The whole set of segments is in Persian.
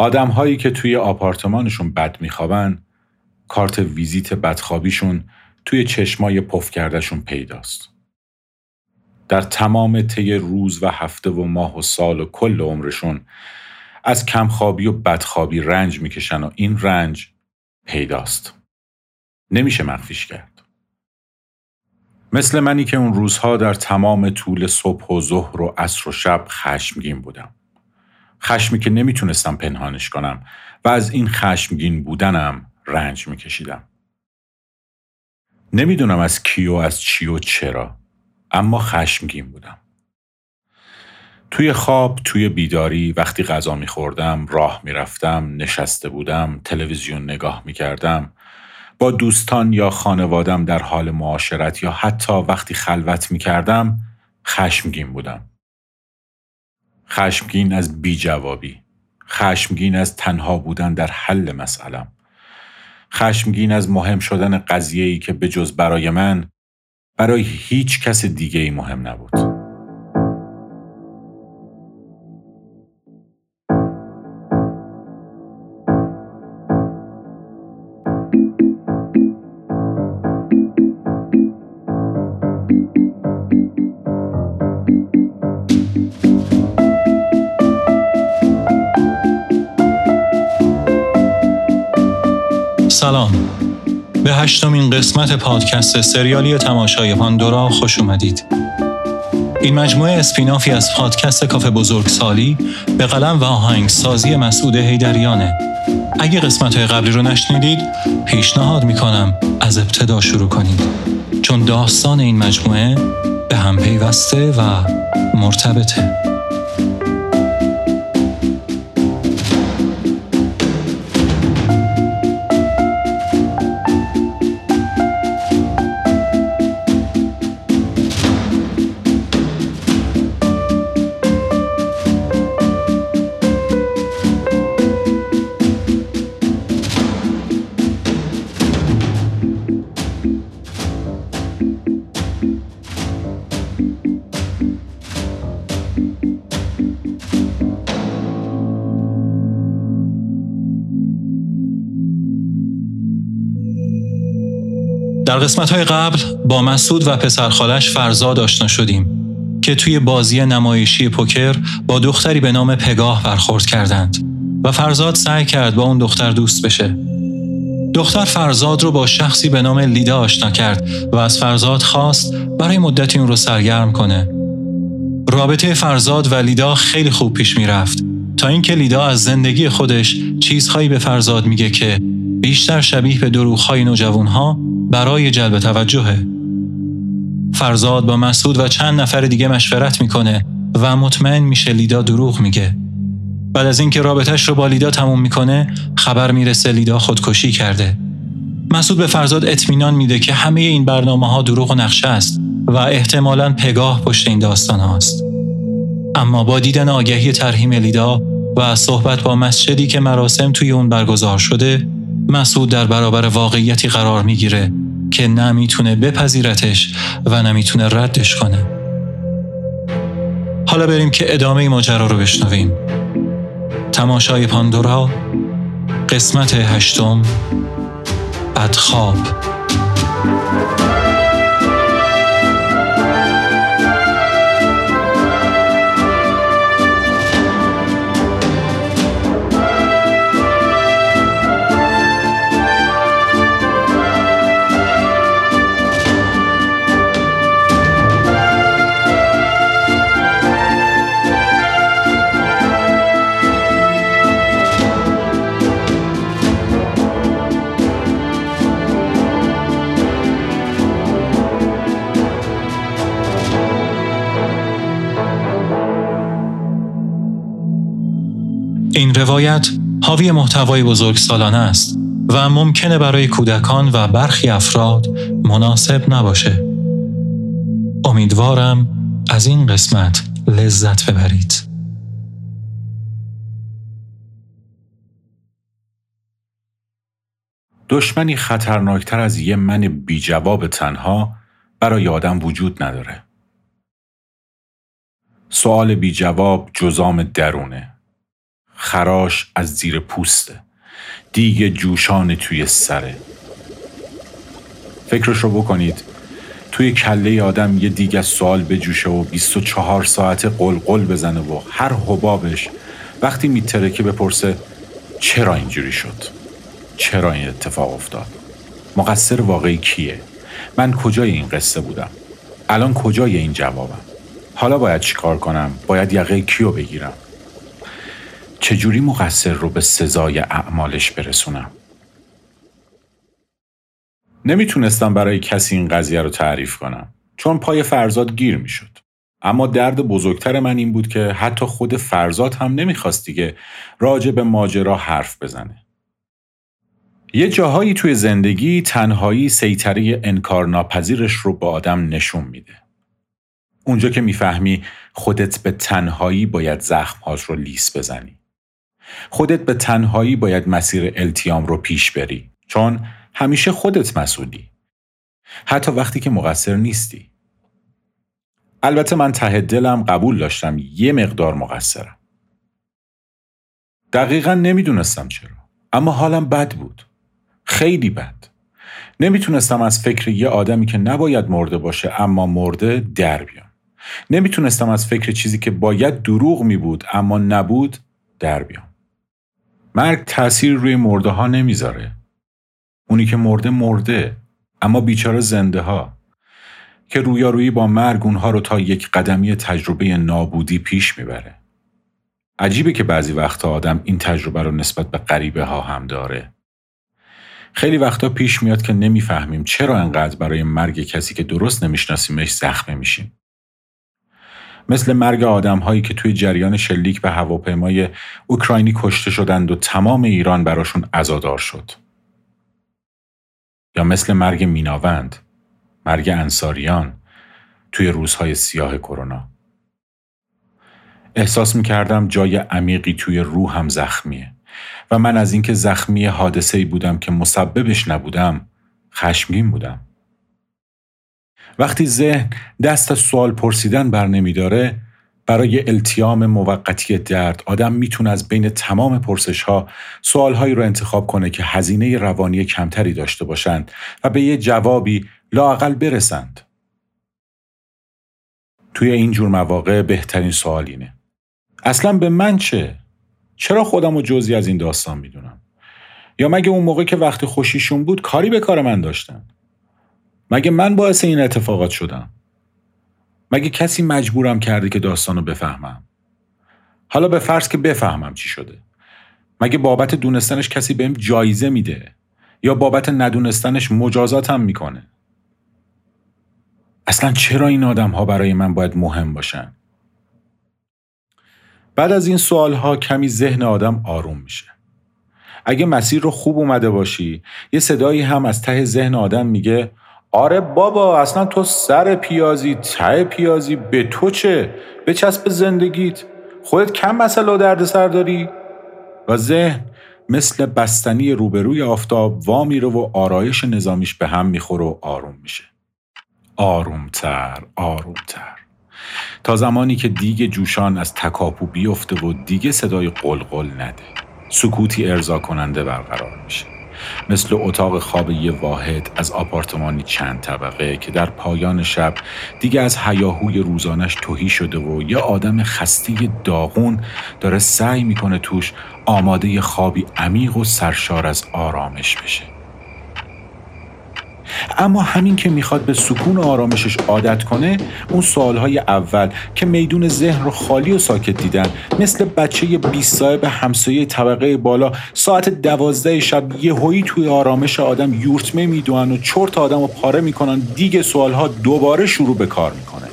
آدم هایی که توی آپارتمانشون بد میخوابن کارت ویزیت بدخوابیشون توی چشمای پف کردهشون پیداست. در تمام طی روز و هفته و ماه و سال و کل عمرشون از کمخوابی و بدخوابی رنج می‌کشن و این رنج پیداست. نمیشه مخفیش کرد. مثل منی که اون روزها در تمام طول صبح و ظهر و عصر و شب خشمگین بودم. خشمی که نمی‌تونستم پنهانش کنم و از این خشمگین بودنم رنج میکشیدم. نمی‌دونم از کی و از چی و چرا اما خشمگین بودم. توی خواب، توی بیداری، وقتی غذا میخوردم، راه می‌رفتم، نشسته بودم، تلویزیون نگاه می‌کردم، با دوستان یا خانوادم در حال معاشرت یا حتی وقتی خلوت می‌کردم، خشمگین بودم. خشمگین از بیجوابی، خشمگین از تنها بودن در حل مسئلم. خشمگین از مهم شدن قضیه‌ای که به جز برای من برای هیچ کس دیگه ای مهم نبود. سلام. به هشتمین قسمت پادکست سریالی تماشای پاندورا خوش اومدید. این مجموعه اسپینافی از پادکست کافه بزرگ سالی به قلم و آهنگسازی مسعود هیدریانه اگه قسمت های قبلی رو نشنیدید پیشنهاد می‌کنم از ابتدا شروع کنید. چون داستان این مجموعه به هم پیوسته و مرتبطه. در قسمت های قبل با مسعود و پسرخالش فرزاد آشنا شدیم که توی بازی نمایشی پوکر با دختری به نام پگاه برخورد کردند و فرزاد سعی کرد با اون دختر دوست بشه. دختر فرزاد رو با شخصی به نام لیدا آشنا کرد و از فرزاد خواست برای مدتی اون رو سرگرم کنه. رابطه فرزاد و لیدا خیلی خوب پیش می رفت تا اینکه لیدا از زندگی خودش چیزهایی به فرزاد میگه که بیشتر شبیه به دروغهای نوجوانها برای جلب توجهه. فرزاد با مسعود و چند نفر دیگه مشورت می‌کنه و مطمئن میشه لیدا دروغ میگه. بعد از اینکه رابطش رو با لیدا تموم می‌کنه خبر می‌رسه لیدا خودکشی کرده. مسعود به فرزاد اطمینان میده که همه این برنامه ها دروغ و نقشه است و احتمالا پگاه پشت این داستان هاست. اما با دیدن آگهی ترهیم لیدا و صحبت با مسجدی که مراسم توی اون برگزار شده مسعود در برابر واقعیتی قرار می‌گیره که نمی‌تونه بپذیرتش و نمی‌تونه ردش کنه. حالا بریم که ادامه ماجرا رو بشنویم. تماشای پاندورا قسمت هشتم بدخواب. این روایت حاوی محتوای بزرگسالانه است و ممکنه برای کودکان و برخی افراد مناسب نباشه. امیدوارم از این قسمت لذت ببرید. دشمنی خطرناکتر از یه من بی جواب تنها برای آدم وجود نداره. سوال بی جواب جزام درونه. خراش از زیر پوسته دیگه جوشان توی سره فکرش رو بکنید توی کله آدم یه دیگه سوال بجوشه و 24 ساعت قلقل بزنه و هر حبابش وقتی میترکه بپرسه چرا اینجوری شد؟ چرا این اتفاق افتاد؟ مقصر واقعی کیه؟ من کجای این قصه بودم؟ الان کجای این جوابم؟ حالا باید چیکار کنم؟ باید یقه کیو بگیرم؟ چجوری مقصر رو به سزای اعمالش برسونم؟ نمی‌تونستم برای کسی این قضیه رو تعریف کنم چون پای فرزاد گیر می‌شد. اما درد بزرگتر من این بود که حتی خود فرزاد هم نمی‌خواست دیگه راجع به ماجرا حرف بزنه. یه جاهایی توی زندگی تنهایی سیطره انکار ناپذیرش رو با آدم نشون میده. اونجا که می‌فهمی خودت به تنهایی باید زخمهات رو لیس بزنی. خودت به تنهایی باید مسیر التیام رو پیش بری چون همیشه خودت مسئولی. حتی وقتی که مقصر نیستی. البته من ته دلم قبول داشتم یه مقدار مقصرم. دقیقا نمی‌دونستم چرا. اما حالم بد بود. خیلی بد. نمی‌تونستم از فکر یه آدمی که نباید مرده باشه اما مرده در بیام. نمی‌تونستم از فکر چیزی که باید دروغ می بود اما نبود در بیام. مرگ تأثیر روی مرده ها نمی‌ذاره. اونی که مرده مرده اما بیچاره زنده ها که رویارویی با مرگ اونها رو تا یک قدمی تجربه نابودی پیش می‌بره. عجیبه که بعضی وقتا آدم این تجربه رو نسبت به غریبه ها هم داره. خیلی وقتا پیش میاد که نمی‌فهمیم چرا انقدر برای مرگ کسی که درست نمیشناسیمش زخمه میشیم. مثل مرگ آدم هایی که توی جریان شلیک به هواپیمای اوکراینی کشته شدند و تمام ایران براشون عزادار شد. یا مثل مرگ میناوند، مرگ انصاریان توی روزهای سیاه کرونا. احساس می کردم جای عمیقی توی روحم زخمیه و من از اینکه زخمی حادثه ای بودم که مسببش نبودم خشمگین بودم. وقتی ذهن دست از سوال پرسیدن بر نمیداره برای التیام موقتی درد آدم می‌تونه از بین تمام پرسش ها سوال هایی رو انتخاب کنه که هزینه روانی کمتری داشته باشند و به یه جوابی لاقل برسند. توی این جور مواقع بهترین سوال اینه. اصلا به من چه؟ چرا خودم رو جزی از این داستان می‌دونم؟ یا مگه اون موقع که وقتی خوشیشون بود کاری به کار من داشتن؟ مگه من باعث این اتفاقات شدم؟ مگه کسی مجبورم کرده که داستانو بفهمم؟ حالا به فرض که بفهمم چی شده. مگه بابت دونستنش کسی بهم جایزه میده؟ یا بابت ندونستنش مجازاتم می‌کنه؟ اصلا چرا این آدم ها برای من باید مهم باشن؟ بعد از این سوال ها کمی ذهن آدم آروم میشه. اگه مسیر رو خوب اومده باشی یه صدایی هم از ته ذهن آدم میگه آره بابا اصلا تو سر پیازی ته پیازی به تو چه؟ به چسب زندگیت. خودت کم مسئله و درد سر داری؟ و ذهن مثل بستنی روبروی آفتاب وا میره و آرایش نظامیش به هم می‌خوره و آروم میشه. آرومتر آرومتر. تا زمانی که دیگه جوشان از تکاپو بیفته و دیگه صدای قلقل نده. سکوتی ارضا کننده برقرار میشه. مثل اتاق خواب یه واحد از آپارتمانی چند طبقه که در پایان شب دیگه از حیاهوی روزانش توهی شده و یه آدم خسته داغون داره سعی می‌کنه توش آماده خوابی عمیق و سرشار از آرامش بشه. اما همین که می‌خواد به سکون و آرامشش عادت کنه اون سالهای اول که میدون ذهن رو خالی و ساکت دیدن مثل بچه 20 ساله به همسایه طبقه بالا ساعت دوازده شب یهویی توی آرامش آدم یورتمه می‌دونن و چرت آدم رو پاره می‌کنن دیگه سوالها دوباره شروع به کار می‌کنه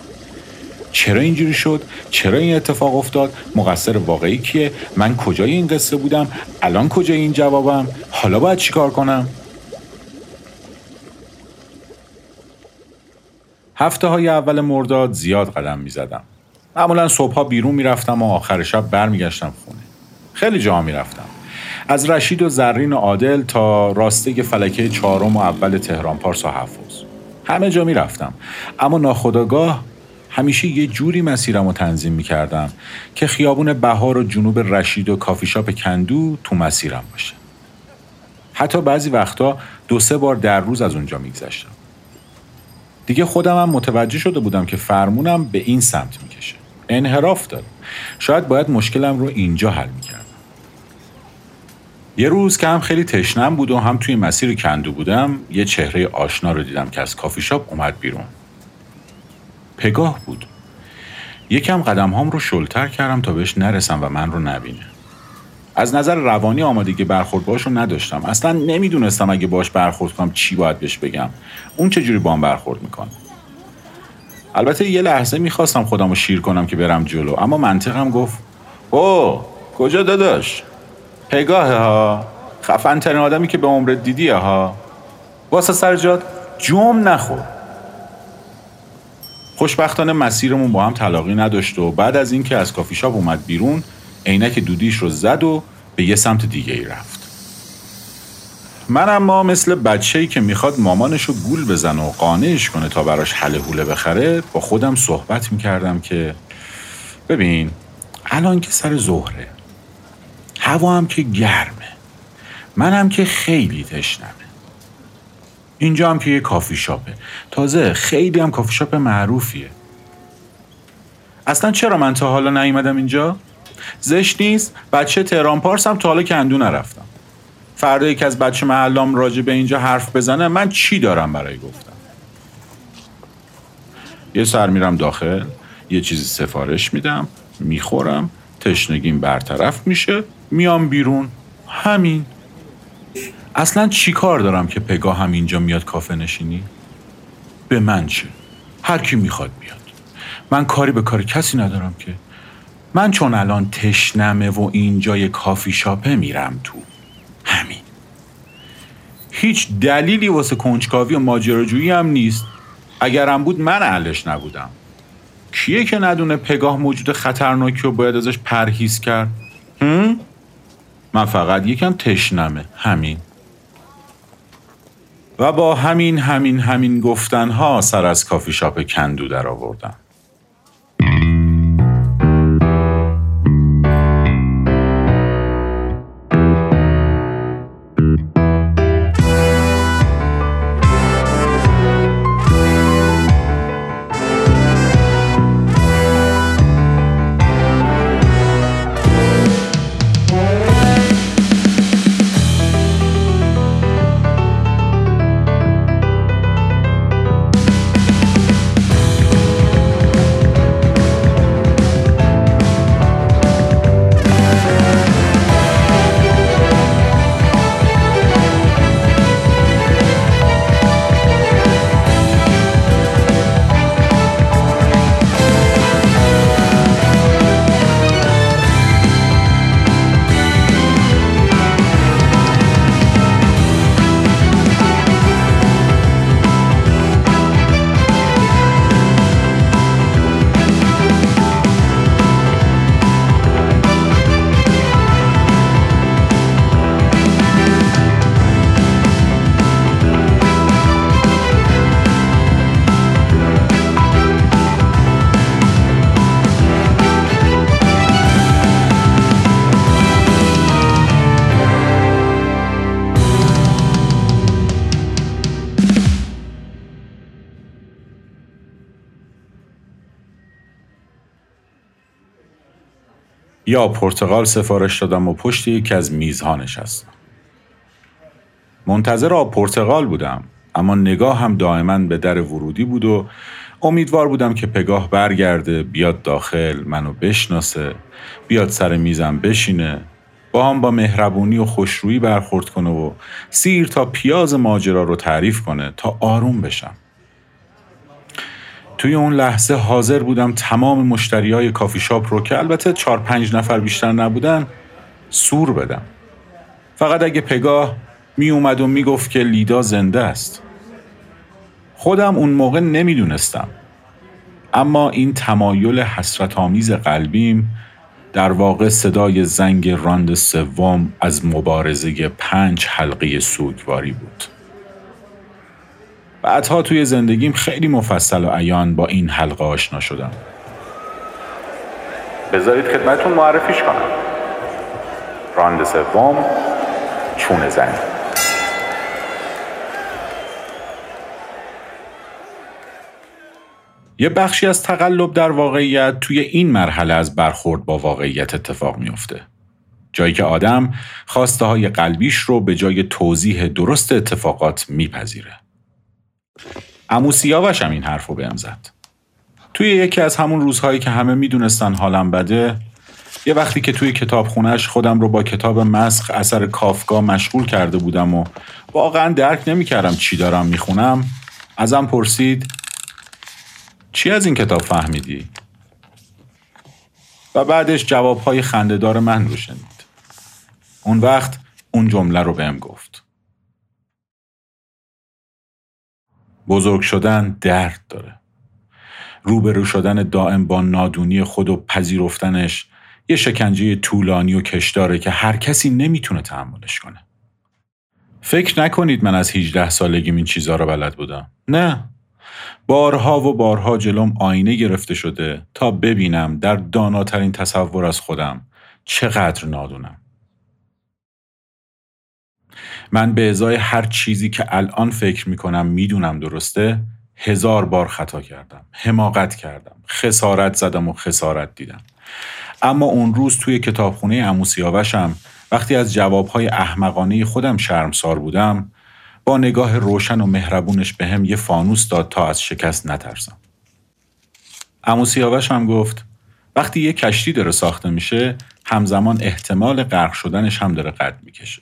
چرا اینجوری شد؟ چرا این اتفاق افتاد؟ مقصر واقعی کیه؟ من کجای این قصه بودم؟ الان کجای این جوابم؟ حالا باید چیکار کنم؟ هفته های اول مرداد زیاد قدم می زدم. معمولا صبحها بیرون می‌رفتم و آخر شب برمیگشتم خونه. خیلی جا می‌رفتم. از رشید و زرین و عادل تا راسته فلکه چهارم و اول تهران پارس و حفظ. همه جا می‌رفتم. اما ناخداگاه همیشه یه جوری مسیرم رو تنظیم می‌کردم که خیابون بهار و جنوب رشید و کافی شاپ کندو تو مسیرم باشه. حتی بعضی وقتا دو سه بار در روز از اونجا میگذشتم. دیگه خودم هم متوجه شده بودم که فرمونم به این سمت می‌کشه. انحراف داره. شاید باید مشکلم رو اینجا حل می‌کردم. یه روز که هم خیلی تشنم بود و هم توی مسیر کندو بودم یه چهره آشنا رو دیدم که از کافی شاپ اومد بیرون. پگاه بود. یکم قدم هام رو شلتر کردم تا بهش نرسم و من رو نبینه. از نظر روانی آمادگی برخورد باش رو نداشتم. اصلا نمی‌دونستم اگه باش برخورد کنم چی باید بهش بگم. اون چجوری با هم برخورد می‌کنه. البته یه لحظه می‌خواستم خودم رو شیر کنم که برم جلو اما منطقم گفت او کجا داداش پگاه ها خفن ترین آدمی که به عمرت دیدی ها واسه سر جاد جم نخور خوشبختانه مسیرمون با هم تلاقی نداشت و بعد از اینکه از کافی شاپ اومد بیرون عینک دودیش رو زد و به یه سمت دیگه ای رفت. من اما مثل بچه‌ای که می‌خواد مامانش رو گول بزنه و قانعش کنه تا براش حله حوله بخره با خودم صحبت می‌کردم که ببین الان که سر ظهره هوا هم که گرمه منم که خیلی تشنمه. اینجا هم که یه کافی شاپه. تازه خیلی هم کافی شاپ معروفیه. اصلا چرا من تا حالا نیومدم اینجا؟ زشت نیست. بچه تهران پارس هم تا حالا کندو نرفتم. فردا یکی از بچه محلام راجع به اینجا حرف بزنه من چی دارم برای گفتم یه سر میرم داخل یه چیزی سفارش میدم می‌خورم تشنگیم برطرف میشه میام بیرون. همین. اصلا چی کار دارم که پگاه هم اینجا میاد کافه نشینی؟ به من چه؟ هر کی می‌خواد بیاد من کاری به کار کسی ندارم که من چون الان تشنمه و اینجا یه کافی شاپه میرم تو. همین. هیچ دلیلی واسه کنجکاوی و ماجراجویی هم نیست. اگرم بود من اهلش نبودم. کیه که ندونه پگاه موجود خطرناکی و باید ازش پرهیز کرد؟ هم؟ من فقط یکم تشنمه. همین. و با همین همین همین گفتنها سر از کافی شاپ کندو در آوردم یا پرتغال سفارش دادم و پشت یکی از میزها نشستم. منتظر آب پرتغال بودم اما نگاه هم دائما به در ورودی بود و امیدوار بودم که پگاه برگرده بیاد داخل منو بشناسه بیاد سر میزم بشینه با هم با مهربونی و خوشرویی برخورد کنه و سیر تا پیاز ماجرا رو تعریف کنه تا آروم بشم توی اون لحظه حاضر بودم تمام مشتری های کافی شاپ رو که البته چهار پنج نفر بیشتر نبودن سور بدم. فقط اگه پگاه می اومد و می‌گفت که لیدا زنده است. خودم اون موقع نمی‌دونستم. اما این تمایل حسرت آمیز قلبیم در واقع صدای زنگ راند سوم از مبارزه پنج حلقه سوگواری بود. بعدها توی زندگیم خیلی مفصل و عیان با این حلقه آشنا شدم بذارید خدمتون معرفیش کنم راند سوم چون زنی یه بخشی از تقلب در واقعیت توی این مرحله از برخورد با واقعیت اتفاق میافته. جایی که آدم خواسته های قلبیش رو به جای توضیح درست اتفاقات میپذیره. امو سیاوش هم این حرف رو بهم زد. توی یکی از همون روزهایی که همه می‌دونستن حالم بده یه وقتی که توی کتابخونش خودم رو با کتاب مسخ اثر کافکا مشغول کرده بودم و واقعا درک نمی‌کردم چی دارم می‌خونم ازم پرسید چی از این کتاب فهمیدی؟ و بعدش جوابهای خندهدار من رو شنید. اون وقت اون جمله رو بهم گفت. بزرگ شدن درد داره. روبرو شدن دائم با نادونی خود و پذیرفتنش یه شکنجه طولانی و کشداره که هر کسی نمی‌تونه تحملش کنه. فکر نکنید من از 18 سالگیم این چیزها رو بلد بودم. نه. بارها و بارها جلوم آینه گرفته شده تا ببینم در داناترین تصور از خودم چقدر نادونم. من به ازای هر چیزی که الان فکر می‌کنم می‌دونم درسته هزار بار خطا کردم حماقت کردم خسارت زدم و خسارت دیدم اما اون روز توی کتابخونه اموسیاوشم وقتی از جوابهای احمقانه خودم شرمسار بودم با نگاه روشن و مهربونش به هم یه فانوس داد تا از شکست نترسم. امو سیاوش هم گفت وقتی یه کشتی داره ساخته میشه همزمان احتمال غرق شدنش هم داره قد می‌کشه.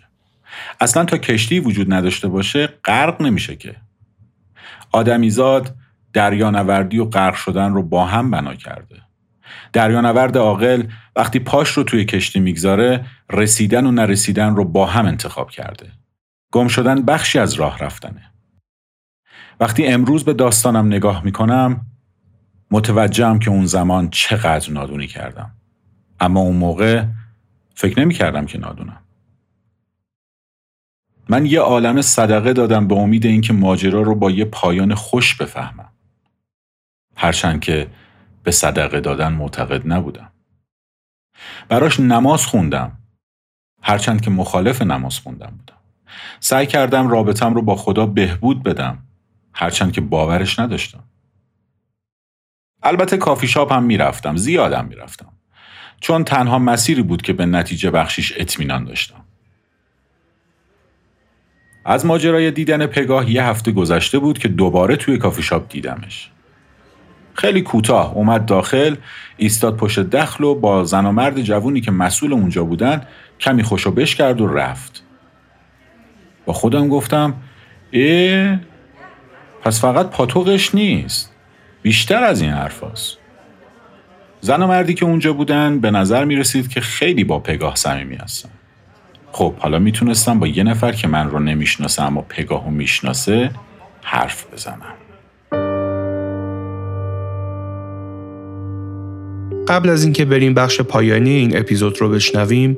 اصلا تا کشتی وجود نداشته باشه غرق نمیشه که. آدمیزاد دریانوردی و غرق شدن رو با هم بنا کرده. دریانورد عاقل وقتی پاش رو توی کشتی می‌گذاره رسیدن و نرسیدن رو با هم انتخاب کرده. گم شدن بخشی از راه رفتنه. وقتی امروز به داستانم نگاه می‌کنم متوجهم که اون زمان چقدر نادونی کردم. اما اون موقع فکر نمی کردم که نادونم. من یه عالم صدقه دادم به امید اینکه ماجرا رو با یه پایان خوش بفهمم. هرچند که به صدقه دادن معتقد نبودم. براش نماز خوندم. هرچند که مخالف نماز خوندم بودم. سعی کردم رابطم رو با خدا بهبود بدم هرچند که باورش نداشتم البته کافی شاپ هم می‌رفتم زیادم می‌رفتم چون تنها مسیری بود که به نتیجه بخشیش اطمینان داشتم از ماجرای دیدن پگاه یه هفته گذشته بود که دوباره توی کافی شاپ دیدمش. خیلی کوتاه اومد داخل ایستاد پشت دخل و با زن و مرد جوونی که مسئول اونجا بودن کمی خوشو بش کرد و رفت. با خودم گفتم ای پس فقط پاتوقش نیست. بیشتر از این حرف هست. زن و مردی که اونجا بودن به نظر می رسید که خیلی با پگاه صمیمی هستن. خب حالا می‌تونستم با یه نفر که من رو نمی‌شناسه اما پگاهو می‌شناسه حرف بزنم قبل از اینکه بریم بخش پایانی این اپیزود رو بشنویم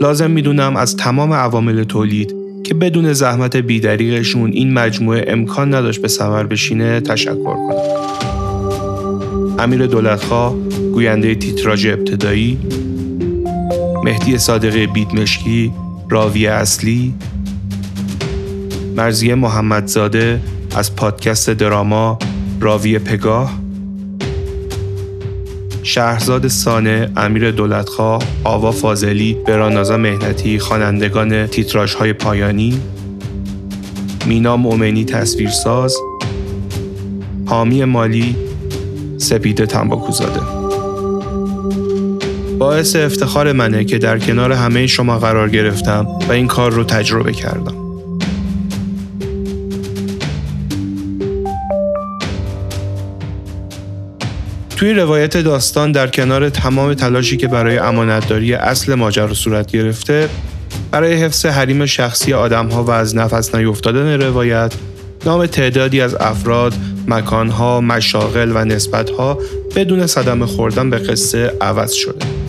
لازم می‌دونم از تمام عوامل تولید که بدون زحمت بیدریقشون این مجموعه امکان نداشت به ثمر بشینه تشکر کنم. امیر دولتخواه گوینده تیتراژ ابتدایی مهدی صادقی بیدمشکی راوی اصلی مرزیه محمدزاده از پادکست دراما راوی پگاه شهرزاد سانه، امیر دولتخواه، آوا فاضلی، برانازا مهنتی، خوانندگان تیتراژ های پایانی، مینا مومنی تصویرساز، حامی مالی، سپیده تنباکوزاده. باعث افتخار منه که در کنار همه شما قرار گرفتم و این کار رو تجربه کردم. توی روایت داستان در کنار تمام تلاشی که برای امانتداری اصل ماجرا صورت گرفته برای حفظ حریم شخصی آدمها و از نفس نیفتادن روایت نام تعدادی از افراد، مکانها، مشاغل و نسبتها بدون صدمه خوردن به قصه عوض شده.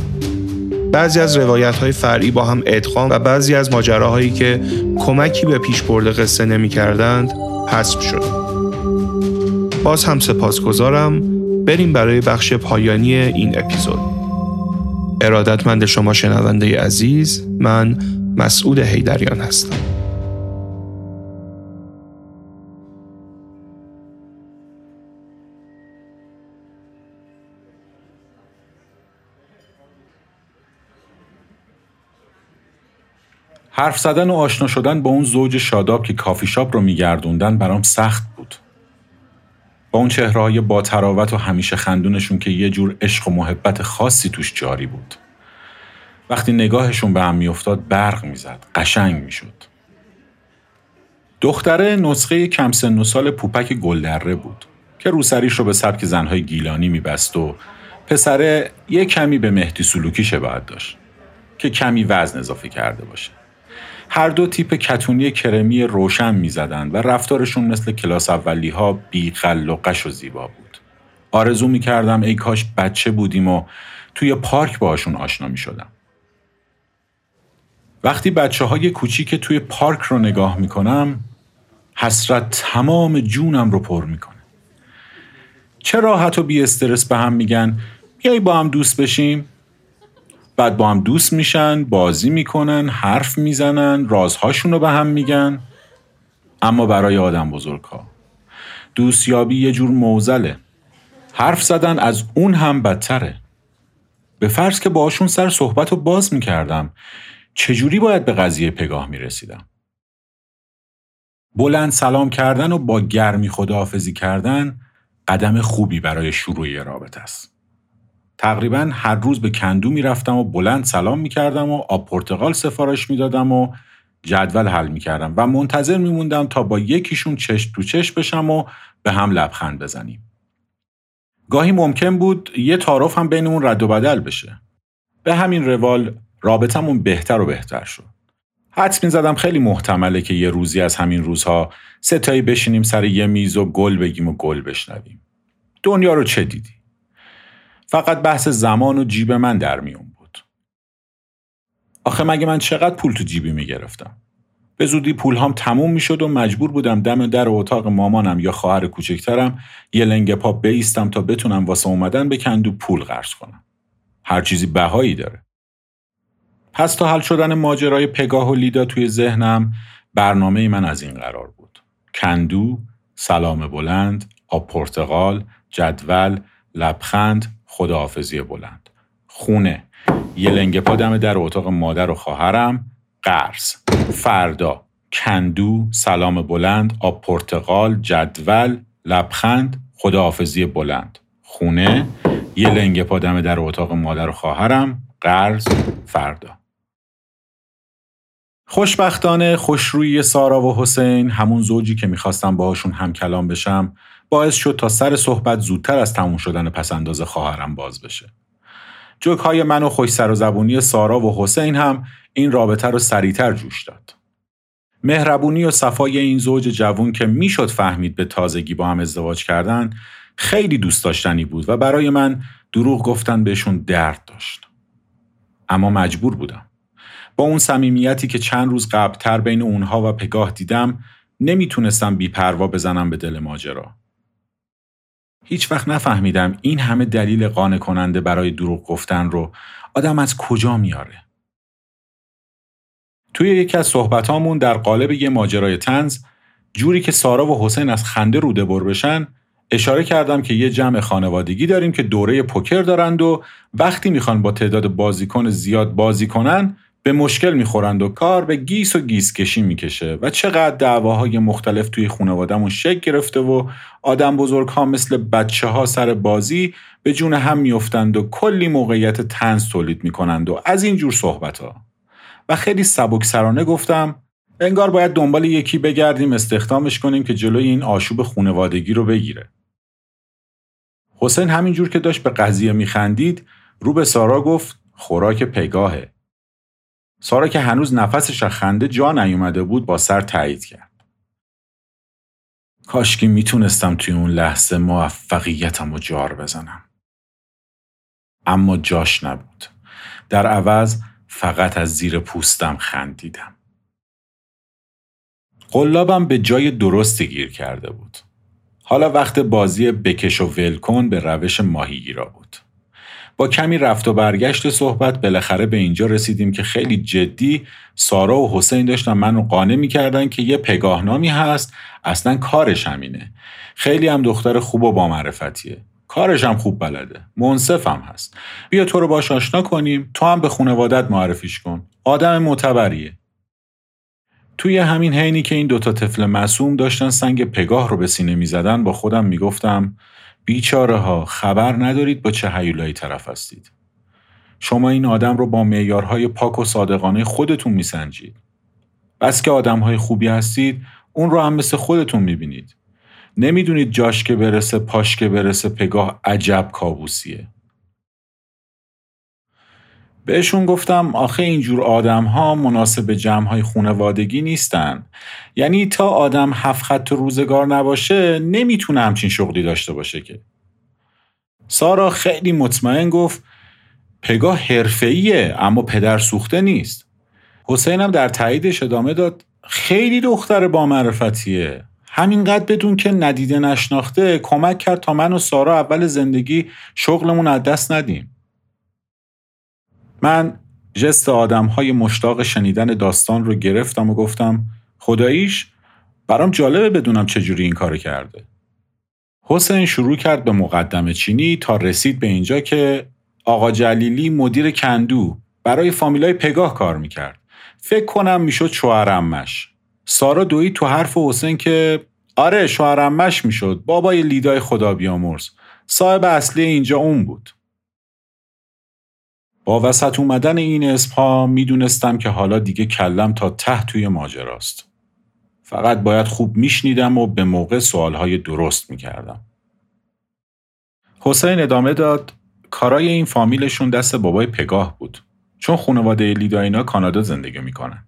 بعضی از روایت های فرعی با هم ادغام و بعضی از ماجراهایی که کمکی به پیش برده قصه نمی کردند حذف شده. باز هم سپاسگزارم. بریم برای بخش پایانی این اپیزود. ارادتمند شما شنونده عزیز من مسعود هیدریان هستم. حرف زدن و آشنا شدن با اون زوج شاداب که کافی شاپ رو میگردوندن برام سخت بود. با اون چهرههای با تراوت و همیشه خندونشون که یه جور عشق و محبت خاصی توش جاری بود. وقتی نگاهشون به هم میافتاد برق می‌زد، قشنگ می‌شد. دختره نسخه کم سن و سال پوپک گلدره بود که روسریش رو به سبک زنهای گیلانی میبست و پسره یه کمی به مهدی سلوکی شباهت داشت که کمی وزن اضافه کرده باشه. هر دو تیپ کتونی کرمی روشن می‌زدند و رفتارشون مثل کلاس اولی ها بی و قش و زیبا بود. آرزو می‌کردم ای کاش بچه بودیم و توی پارک باشون آشنا می شدم. وقتی بچه های کوچیک توی پارک رو نگاه می‌کنم حسرت تمام جونم رو پر می‌کنه. چه راحت و بی استرس به هم میگن بیایی با هم دوست بشیم بعد با هم دوست میشن بازی می‌کنن حرف می‌زنن رازهاشون رو به هم میگن. اما برای آدم بزرگ ها دوستیابی یه جور موزله. حرف زدن از اون هم بدتره. به فرض که باشون سر صحبت رو باز می‌کردم چجوری باید به قضیه پگاه می‌رسیدم؟ بلند سلام کردن و با گرمی خداحافظی کردن قدم خوبی برای شروع رابطه است. تقریبا هر روز به کندو می‌رفتم و بلند سلام می‌کردم و آب پرتغال سفارش می‌دادم و جدول حل می‌کردم و منتظر میموندم تا با یکیشون چشم تو چشم بشم و به هم لبخند بزنیم. گاهی ممکن بود یه تعارف هم بینمون رد و بدل بشه. به همین روال رابطمون بهتر و بهتر شد. حدس می‌زدم خیلی محتمله که یه روزی از همین روزها ستایی بشینیم سر یه میز و گل بگیم و گل بشنویم. دنیا رو چه دیدی؟ فقط بحث زمان و جیب من در میون بود. آخه مگه من چقدر پول تو جیبی می‌گرفتم؟ به زودی پول هم تموم می‌شد و مجبور بودم دم در اتاق مامانم یا خواهر کوچکترم یه لنگ پا بیستم تا بتونم واسه اومدن به کندو پول قرض کنم. هر چیزی بهایی داره. پس تا حل شدن ماجرای پگاه و لیدا توی ذهنم برنامه من از این قرار بود. کندو، سلام بلند، آب پرتقال، جدول، لبخند، خداحافظی بلند. خونه. یه لنگه پا دم در اتاق مادر و خواهرم. قرض. فردا. کندو سلام بلند آب پرتقال جدول لبخند خداحافظی بلند. خونه. یه لنگه پا دم در اتاق مادر و خواهرم. قرض. فردا. خوشبختانه خوشرویی سارا و حسین همون زوجی که می‌خواستم باهاشون هم کلام بشم. باعث شد تا سر صحبت زودتر از تموم شدن پسنداز خواهرم باز بشه. جوک های من و خوش سر و زبونی سارا و حسین هم این رابطه رو سریعتر جوش داد. مهربونی و صفای این زوج جوون که می‌شد فهمید به تازگی با هم ازدواج کردن خیلی دوست داشتنی بود و برای من دروغ گفتن بهشون درد داشت. اما مجبور بودم. با اون صمیمیتی که چند روز قبلتر بین اونها و پگاه دیدم نمی‌تونستم بیپروا بزنم به دل ماجرا. هیچ وقت نفهمیدم این همه دلیل قانع کننده برای دروغ گفتن رو آدم از کجا میاره. توی یکی از صحبتامون در قالب یه ماجرای تنز جوری که سارا و حسین از خنده روده بر بشن اشاره کردم که یه جمع خانوادگی داریم که دوره پوکر دارند و وقتی می‌خوان با تعداد بازیکن زیاد بازی کنن به مشکل می‌خورند و کار به گیس و گیس کشی می‌کشه و چقدر دعواهای مختلف توی خانوادهمون شکل گرفته و آدم بزرگ ها مثل بچه ها سر بازی به جون هم میافتند و کلی موقعیت تنز تولید می‌کنند و از این جور صحبت ها. و خیلی سبک سرانه گفتم انگار باید دنبال یکی بگردیم استخدامش کنیم که جلوی این آشوب خونوادگی رو بگیره. حسین همینجور که داشت به قضیه میخندید رو به سارا گفت خوراک پگاهه سارا که هنوز نفسش از خنده جا نیومده بود با سر تایید کرد. کاشکی می‌تونستم توی اون لحظه موفقیتم رو جار بزنم. اما جاش نبود. در عوض فقط از زیر پوستم حالا وقت بازی بکش و ولکن به روش ماهیگیرا بود. با کمی رفت و برگشت صحبت بالاخره به اینجا رسیدیم که خیلی جدی سارا و حسین داشتن منو قانع می‌کردن که یه پگاهنامی هست اصلا کارش همینه. خیلی هم دختر خوب و با معرفتیه کارش هم خوب بلده. منصف هم هست. بیا تو رو باش آشنا کنیم. تو هم به خانوادت معرفیش کن. آدم معتبریه. توی همین حینی که این دوتا طفل معصوم داشتن سنگ پگاه رو به سینه می‌زدن با خودم می‌گفتم بیچاره ها خبر ندارید با چه حیولایی طرف هستید. شما این آدم رو با معیارهای پاک و صادقانه خودتون میسنجید. بس که آدم های خوبی هستید اون رو هم مثل خودتون می‌بینید. نمی‌دونید جاش که برسه پاش که برسه پگاه عجب کابوسیه. بهشون گفتم آخه اینجور آدم ها مناسب جمع های خونوادگی نیستن. یعنی تا آدم هفت خط روزگار نباشه نمی‌تونه همچین شغلی داشته باشه که. سارا خیلی مطمئن گفت پگاه حرفه‌ایه اما پدر سوخته نیست. حسینم در تاییدش ادامه داد خیلی دختر با معرفتیه همینقدر بدون که ندیده نشناخته کمک کرد تا من و سارا اول زندگی شغلمون از دست ندیم. من جست آدم های مشتاق شنیدن داستان رو گرفتم و گفتم خداییش برام جالبه بدونم چجوری این کار کرده. حسین شروع کرد به مقدمه چینی تا رسید به اینجا که آقا جلیلی مدیر کندو برای فامیلای پگاه کار می‌کرد. فکر کنم می‌شد شوهرمش. سارا دویی تو حرف حسین که آره شوهرمش می‌شد بابای لیدای خدا بیامرز. صاحب اصلی اینجا اون بود. با وسط اومدن این اسمها می‌دونستم که حالا دیگه کلم تا ته توی ماجراست. فقط باید خوب میشنیدم و به موقع سوالهای درست می‌کردم. حسین ادامه داد کارای این فامیلشون دست بابای پگاه بود چون خانواده لیدا اینا کانادا زندگی می‌کنن.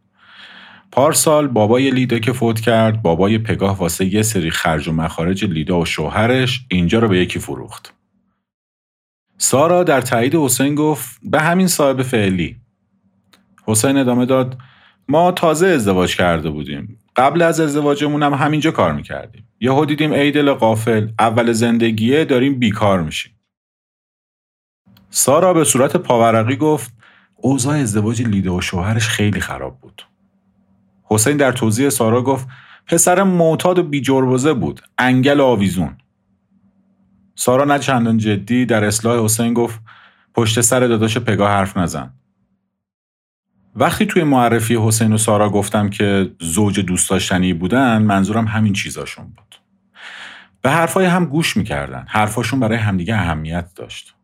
پارسال بابای لیدا که فوت کرد بابای پگاه واسه یه سری خرج و مخارج لیدا و شوهرش اینجا رو به یکی فروخت. سارا در تایید حسین گفت به همین صاحب فعلی. حسین ادامه داد ما تازه ازدواج کرده بودیم. قبل از ازدواجمون هم همینجا کار می‌کردیم. یهو دیدیم ایدل قافل اول زندگیه داریم بیکار میشیم. سارا به صورت پاورقی گفت اوضاع ازدواج لیده و شوهرش خیلی خراب بود. حسین در توضیح سارا گفت پسر معتاد و بیجربزه بود. انگل آویزون. سارا نه چندان جدی در اصلاح حسین گفت پشت سر داداش پگاه حرف نزن. وقتی توی معرفی حسین و سارا گفتم که زوج دوست داشتنی بودن منظورم همین چیزاشون بود. به حرفای هم گوش می‌کردن. حرفاشون برای همدیگه اهمیت داشت.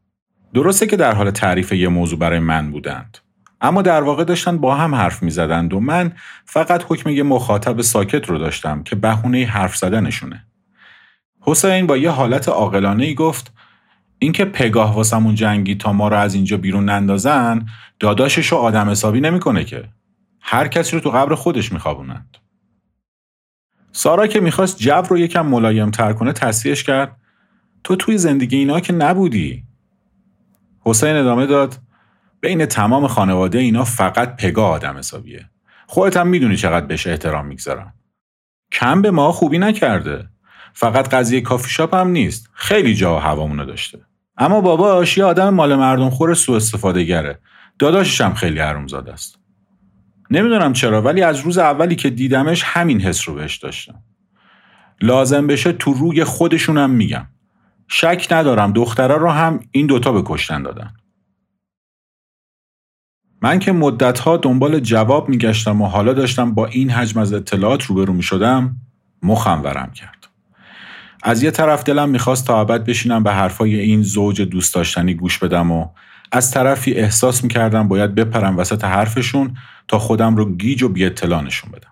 درسته که در حال تعریف یه موضوع برای من بودند. اما در واقع داشتن با هم حرف می‌زدند و من فقط حکم یه مخاطب ساکت رو داشتم که بهونه حرف زدنشونه. حسین با یه حالت عاقلانه ای گفت اینکه پگاه واسمون جنگی تا ما رو از اینجا بیرون نندازن داداشش رو آدم حسابی نمی‌کنه که. هر کسی رو تو قبر خودش میخوابونند سارا که می‌خواست جو رو یکم ملایم تر کنه تصریحش کرد تو توی زندگی اینا که نبودی. حسین ادامه داد بین تمام خانواده اینا فقط پگاه آدم حسابیه. خودت هم می‌دونی چقدر بهش احترام می‌گذارم کم به ما خوبی نکرده. فقط قضیه کافی شاپ هم نیست. خیلی جا هوامونو داشته. اما باباش یه آدم مال مردم خور سوء استفاده گره داداشش هم خیلی حرومزاده است. نمی‌دونم چرا ولی از روز اولی که دیدمش همین حس رو بهش داشتم. لازم بشه تو روی خودشونم میگم. شک ندارم دخترها رو هم این دوتا به کشتن دادن. من که مدتها دنبال جواب میگشتم و حالا داشتم با این حجم از اطلاعات روبرو می‌شدم مخم ورم کرد. از یه طرف دلم می‌خواست تا ابد بشینم به حرفای این زوج دوست داشتنی گوش بدم و از طرفی احساس می‌کردم باید بپرم وسط حرفشون تا خودم رو گیج و بی اطلاع نشون بدم.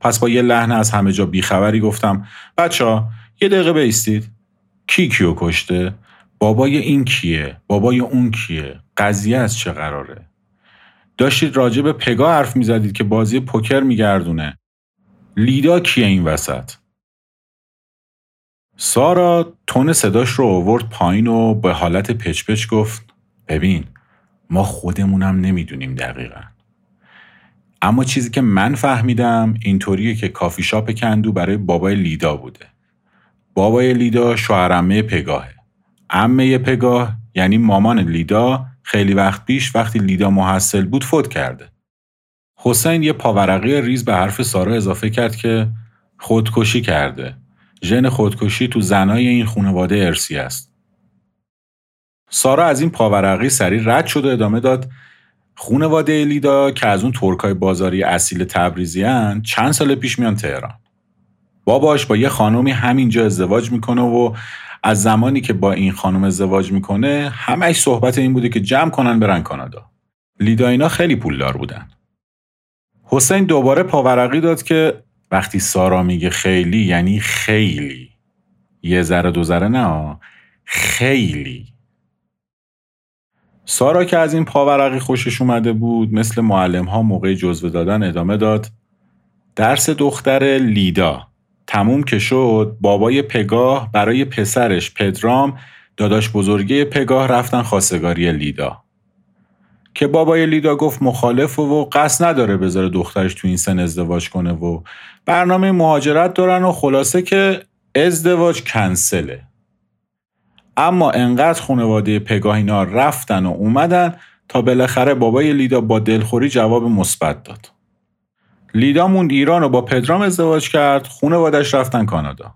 پس با یه لحن از همه جا بیخبری گفتم بچه ها یه دقیقه بیستید. کی کیو کشته؟ بابای این کیه؟ بابای اون کیه؟ قضیه از چه قراره؟ داشتید راجع به پگاه حرف می‌زدید که بازی پوکر میگردونه. لیدا کیه این وسط؟ سارا تون صداش رو آورد پایین و به حالت پچ پچ گفت ببین ما خودمونم نمی‌دونیم دقیقا. اما چیزی که من فهمیدم اینطوریه که کافی شاپ کندو برای بابای لیدا بوده. بابای لیدا شوهر عمه پگاهه. عمه پگاه یعنی مامان لیدا خیلی وقت پیش وقتی لیدا محصل بود فوت کرده. حسین یه پاورقی ریز به حرف سارا اضافه کرد که خودکشی کرده. ژن خودکشی تو زنای این خانواده ارسی است. سارا از این پاورقی سریع رد شد و ادامه داد خونواده لیدا که از اون ترکای بازاری اصیل تبریزیان چند سال پیش میان تهران. باباش با یه خانومی همینجا ازدواج می‌کنه و از زمانی که با این خانم ازدواج می‌کنه همش صحبت این بوده که جمع کنن برن کانادا. لیدا اینا خیلی پولدار بودن. حسین دوباره پاورقی داد که وقتی سارا میگه خیلی یعنی خیلی. یه ذره دو ذره نه خیلی. سارا که از این پاورقی خوشش اومده بود مثل معلم ها موقع جزوه دادن ادامه داد. درس دختر لیدا. تموم که شد بابای پگاه برای پسرش پدرام داداش بزرگی پگاه رفتن خواستگاری لیدا. که بابای لیدا گفت مخالف و, قصد نداره بذاره دخترش تو این سن ازدواج کنه و برنامه مهاجرت دارن و خلاصه که ازدواج کنسله. اما انقدر خانواده پگاه اینا رفتن و اومدن تا بالاخره بابای لیدا با دلخوری جواب مثبت داد. لیدا موند ایران و با پدرام ازدواج کرد خانوادش رفتن کانادا.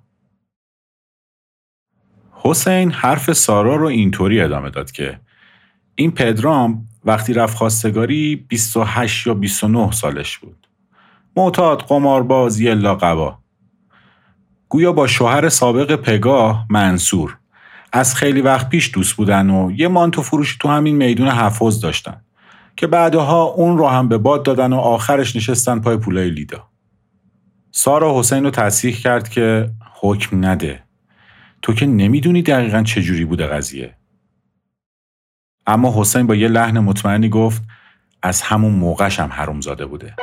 حسین حرف سارا رو اینطوری ادامه داد که این پدرام وقتی رفت خواستگاری 28 یا 29 سالش بود. معتاد قمارباز یه لاقبا. گویا با شوهر سابق پگاه منصور از خیلی وقت پیش دوست بودن و یه مانتو فروشی تو همین میدون حفظ داشتن که بعدها اون رو هم به باد دادن و آخرش نشستن پای پولای لیدا. سارا حسین رو تصحیح کرد که حکم نده. تو که نمی‌دونی دقیقا چجوری بوده قضیه. اما حسین با یه لحن مطمئنی گفت از همون موقعش هم حروم زاده بوده.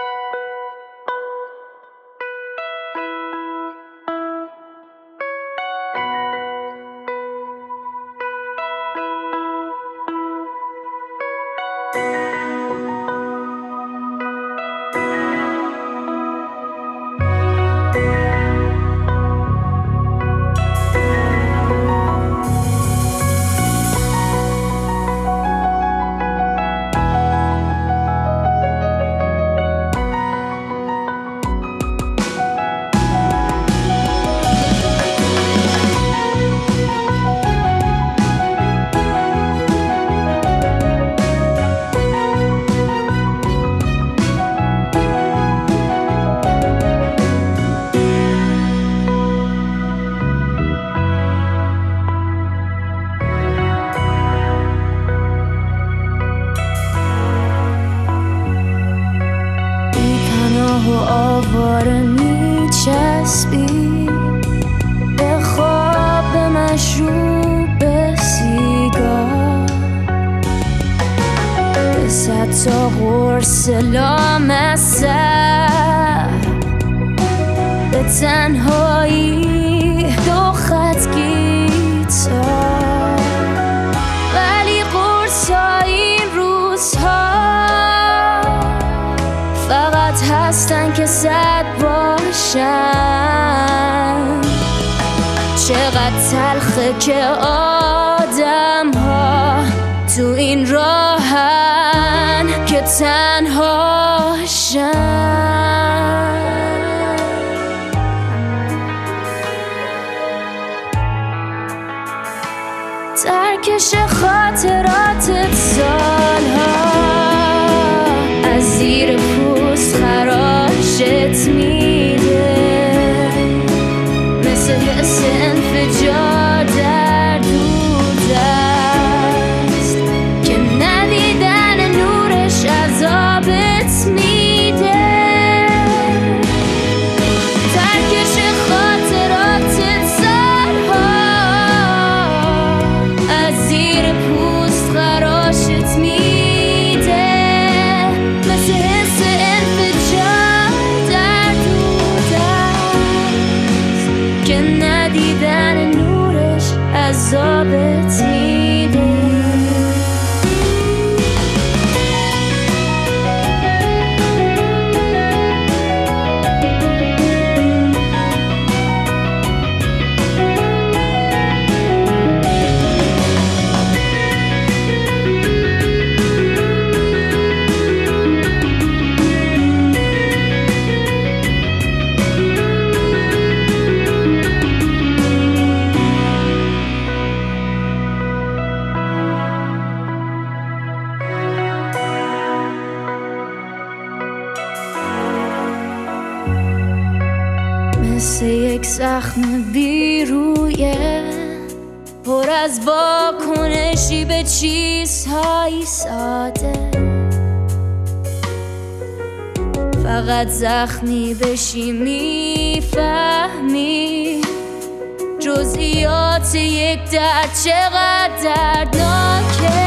این راهن که زخمی بشی می‌فهمی جزئیات یک درد چقدر دردناکه.